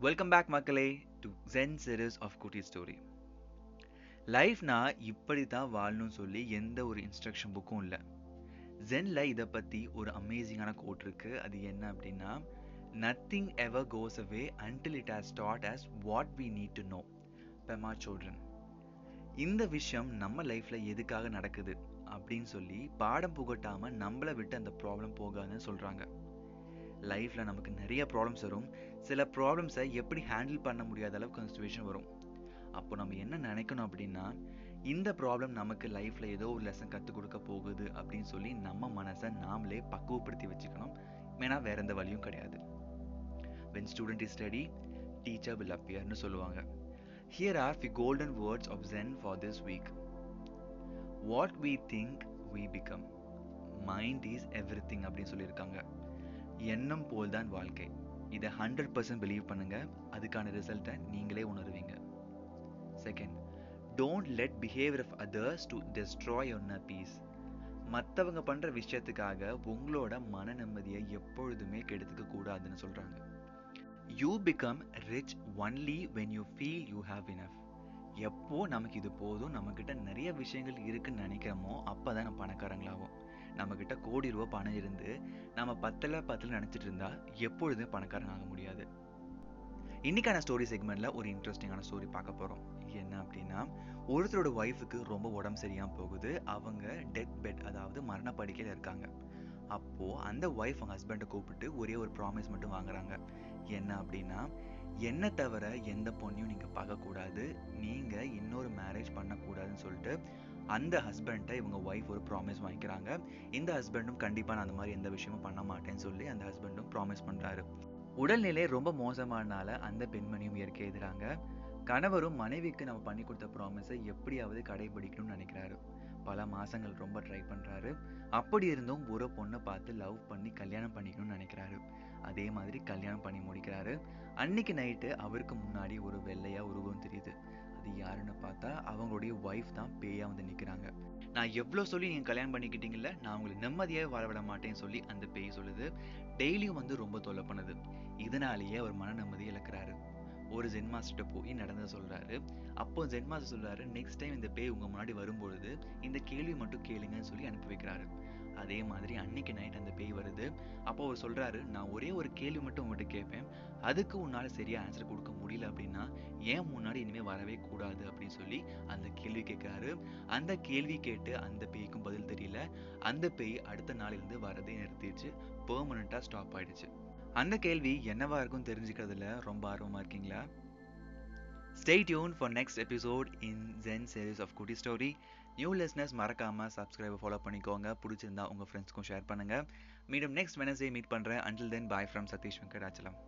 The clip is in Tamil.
வெல்கம் பேக் மக்களே டு ஜென் சீரீஸ் ஆஃப் குட்டி ஸ்டோரி லைஃப்னா இப்படி தான் வாழணும்னு சொல்லி எந்த ஒரு இன்ஸ்ட்ரக்ஷன் புக்கும் இல்லை ஜென்ல இதை பற்றி ஒரு அமேசிங்கான கோட் இருக்கு அது என்ன அப்படின்னா nothing ever goes away until it has taught us what we need to know Pema Chodron இந்த விஷயம் நம்ம லைஃப்ல எதுக்காக நடக்குது? அப்படின்னு சொல்லி பாடம் புகட்டாம நம்மளை விட்டு அந்த ப்ராப்ளம் போகாதுன்னு சொல்றாங்க. லைஃப்ல நமக்கு நிறைய ப்ராப்ளம்ஸ் வரும். சில ப்ராப்ளம்ஸை எப்படி ஹேண்டில் பண்ண முடியாத அளவுக்கு சுச்சுவேஷன் வரும். அப்போ நம்ம என்ன நினைக்கணும் அப்படின்னா இந்த ப்ராப்ளம் நமக்கு லைஃப்பில் ஏதோ ஒரு லெசன் கற்றுக் கொடுக்க போகுது அப்படின்னு சொல்லி நம்ம மனசை நாமளே பக்குவப்படுத்தி வச்சுக்கணும். ஏன்னா வேற எந்த வழியும் கிடையாது. When student is study teacher will அப்பியர்னு சொல்லுவாங்க. Here are the golden words of Zen for this week what we think we become mind is everything அப்படின்னு சொல்லியிருக்காங்க. எண்ணம் போல் தான் வாழ்க்கை. இதை ஹண்ட்ரட் பர்சன்ட் பிலீவ் பண்ணுங்க. அதுக்கான ரிசல்ட்டை நீங்களே உணருவீங்க. Second don't let behaviour of others to destroy your peace மற்றவங்க பண்ணுற விஷயத்துக்காக உங்களோட மன நிம்மதியை எப்பொழுதுமே கெடுத்துக்க கூடாதுன்னு சொல்கிறாங்க you become rich only when you feel you have enough எப்போ நமக்கு இது போதும் நம்மக்கிட்ட நிறைய விஷயங்கள் இருக்குன்னு நினைக்கிறோமோ அப்போ தான் நம்ம பணக்காரங்களாகும் நம்மக்கிட்ட கோடி ரூபா பணம் இருந்து நம்ம பத்தில் பத்தில் நினச்சிட்டு இருந்தால் எப்பொழுதுமே பணக்காரங்க ஆக முடியாது. இன்னைக்கான ஸ்டோரி செக்மெண்ட்டில் ஒரு இன்ட்ரெஸ்டிங்கான ஸ்டோரி பார்க்க போகிறோம் என்ன அப்படின்னா ஒருத்தரோட ஒய்ஃபுக்கு ரொம்ப உடம்பு சரியாக போகுது. அவங்க டெத் பெட் அதாவது மரணப்படுக்கையில் இருக்காங்க. அப்போது அந்த ஒய்ஃப் அவங்க ஹஸ்பண்டை கூப்பிட்டு ஒரே ஒரு ப்ராமிஸ் மட்டும் வாங்குறாங்க. என்ன அப்படின்னா என்னை தவிர எந்த பொண்ணையும் நீங்கள் பார்க்கக்கூடாது. நீங்கள் இன்னொரு மேரேஜ் பண்ணக்கூடாதுன்னு சொல்லிட்டு அந்த ஹஸ்பண்ட்டை இவங்க ஒய்ஃப் ஒரு ப்ராமிஸ் வாங்கிக்கிறாங்க. இந்த ஹஸ்பண்டும் கண்டிப்பா நான் அந்த மாதிரி எந்த விஷயமும் பண்ண மாட்டேன்னு சொல்லி அந்த ஹஸ்பண்டும் ப்ராமிஸ் பண்றாரு. உடல்நிலை ரொம்ப மோசமானால அந்த பெண்மணியும் இயற்கை எதிராங்க. கணவரும் மனைவிக்கு நம்ம பண்ணி கொடுத்த ப்ராமிஸை எப்படியாவது கடைபிடிக்கணும்னு நினைக்கிறாரு. பல மாசங்கள் ரொம்ப ட்ரை பண்றாரு. அப்படி இருந்தும் ஒரு பொண்ணை பார்த்து லவ் பண்ணி கல்யாணம் பண்ணிக்கணும்னு நினைக்கிறாரு. அதே மாதிரி கல்யாணம் பண்ணி முடிக்கிறாரு. அன்னைக்கு நைட்டு அவருக்கு முன்னாடி ஒரு வெள்ளையா உருவம் தெரியுது. அது யாருன்னு பார்த்தா அவங்களுடைய ஒய்ஃப் தான் பேயா வந்து நிக்கிறாங்க. நான் எவ்வளோ சொல்லி நீங்க கல்யாணம் பண்ணிக்கிட்டீங்கல்ல நான் உங்களுக்கு நிம்மதியாக வாழ விட மாட்டேன்னு சொல்லி அந்த பேய் சொல்லுது. டெய்லியும் வந்து ரொம்ப தொல்லை பண்ணுது. இதனாலேயே அவர் மன நிம்மதி இழக்கிறாரு. ஒரு ஜென் மாஸ்டர்கிட்ட போய் நடந்ததை சொல்றாரு. அப்போ ஜென் மாஸ்டர் சொல்றாரு நெக்ஸ்ட் டைம் இந்த பேய் உங்க முன்னாடி வரும்பொழுது இந்த கேள்வி மட்டும் கேளுங்கன்னு சொல்லி அனுப்பி வைக்கிறாரு. அதே மாதிரி அன்னைக்கு நைட் அந்த பேய் வருது. அப்போ அவர் சொல்றாரு நான் ஒரே ஒரு கேள்வி மட்டும் உங்கள்கிட்ட கேட்பேன். அதுக்கு உன்னால சரியா ஆன்சர் கொடுக்க முடியல அப்படின்னா ஏன் முன்னாடி இனிமே வரவே கூடாது? அப்படின்னு சொல்லி அந்த கேள்வி கேட்கிறாரு. அந்த கேள்வி கேட்டு அந்த பேய்க்கும் பதில் தெரியல. அந்த பேய் அடுத்த நாளிலிருந்து வரதே நிறுத்திடுச்சு. பெர்மனண்டா ஸ்டாப் ஆயிடுச்சு. அந்த கேள்வி என்னவா இருக்கும் தெரிஞ்சுக்கிறதுல ரொம்ப ஆர்வமா இருக்கீங்களா? Stay tune for next episode in Zen series of குட்டி ஸ்டோரி நியூ லிஸ்னஸ் மறக்காம சப்ஸ்கிரைப் ஃபாலோ பண்ணிக்கோங்க. பிடிச்சிருந்தா உங்க ஃப்ரெண்ட்ஸ்க்கும் ஷேர் பண்ணுங்க. மீண்டும் நெக்ஸ்ட் வெனஸ்டே மீட் பண்றேன். Until then bye from Satish Venkatachalam.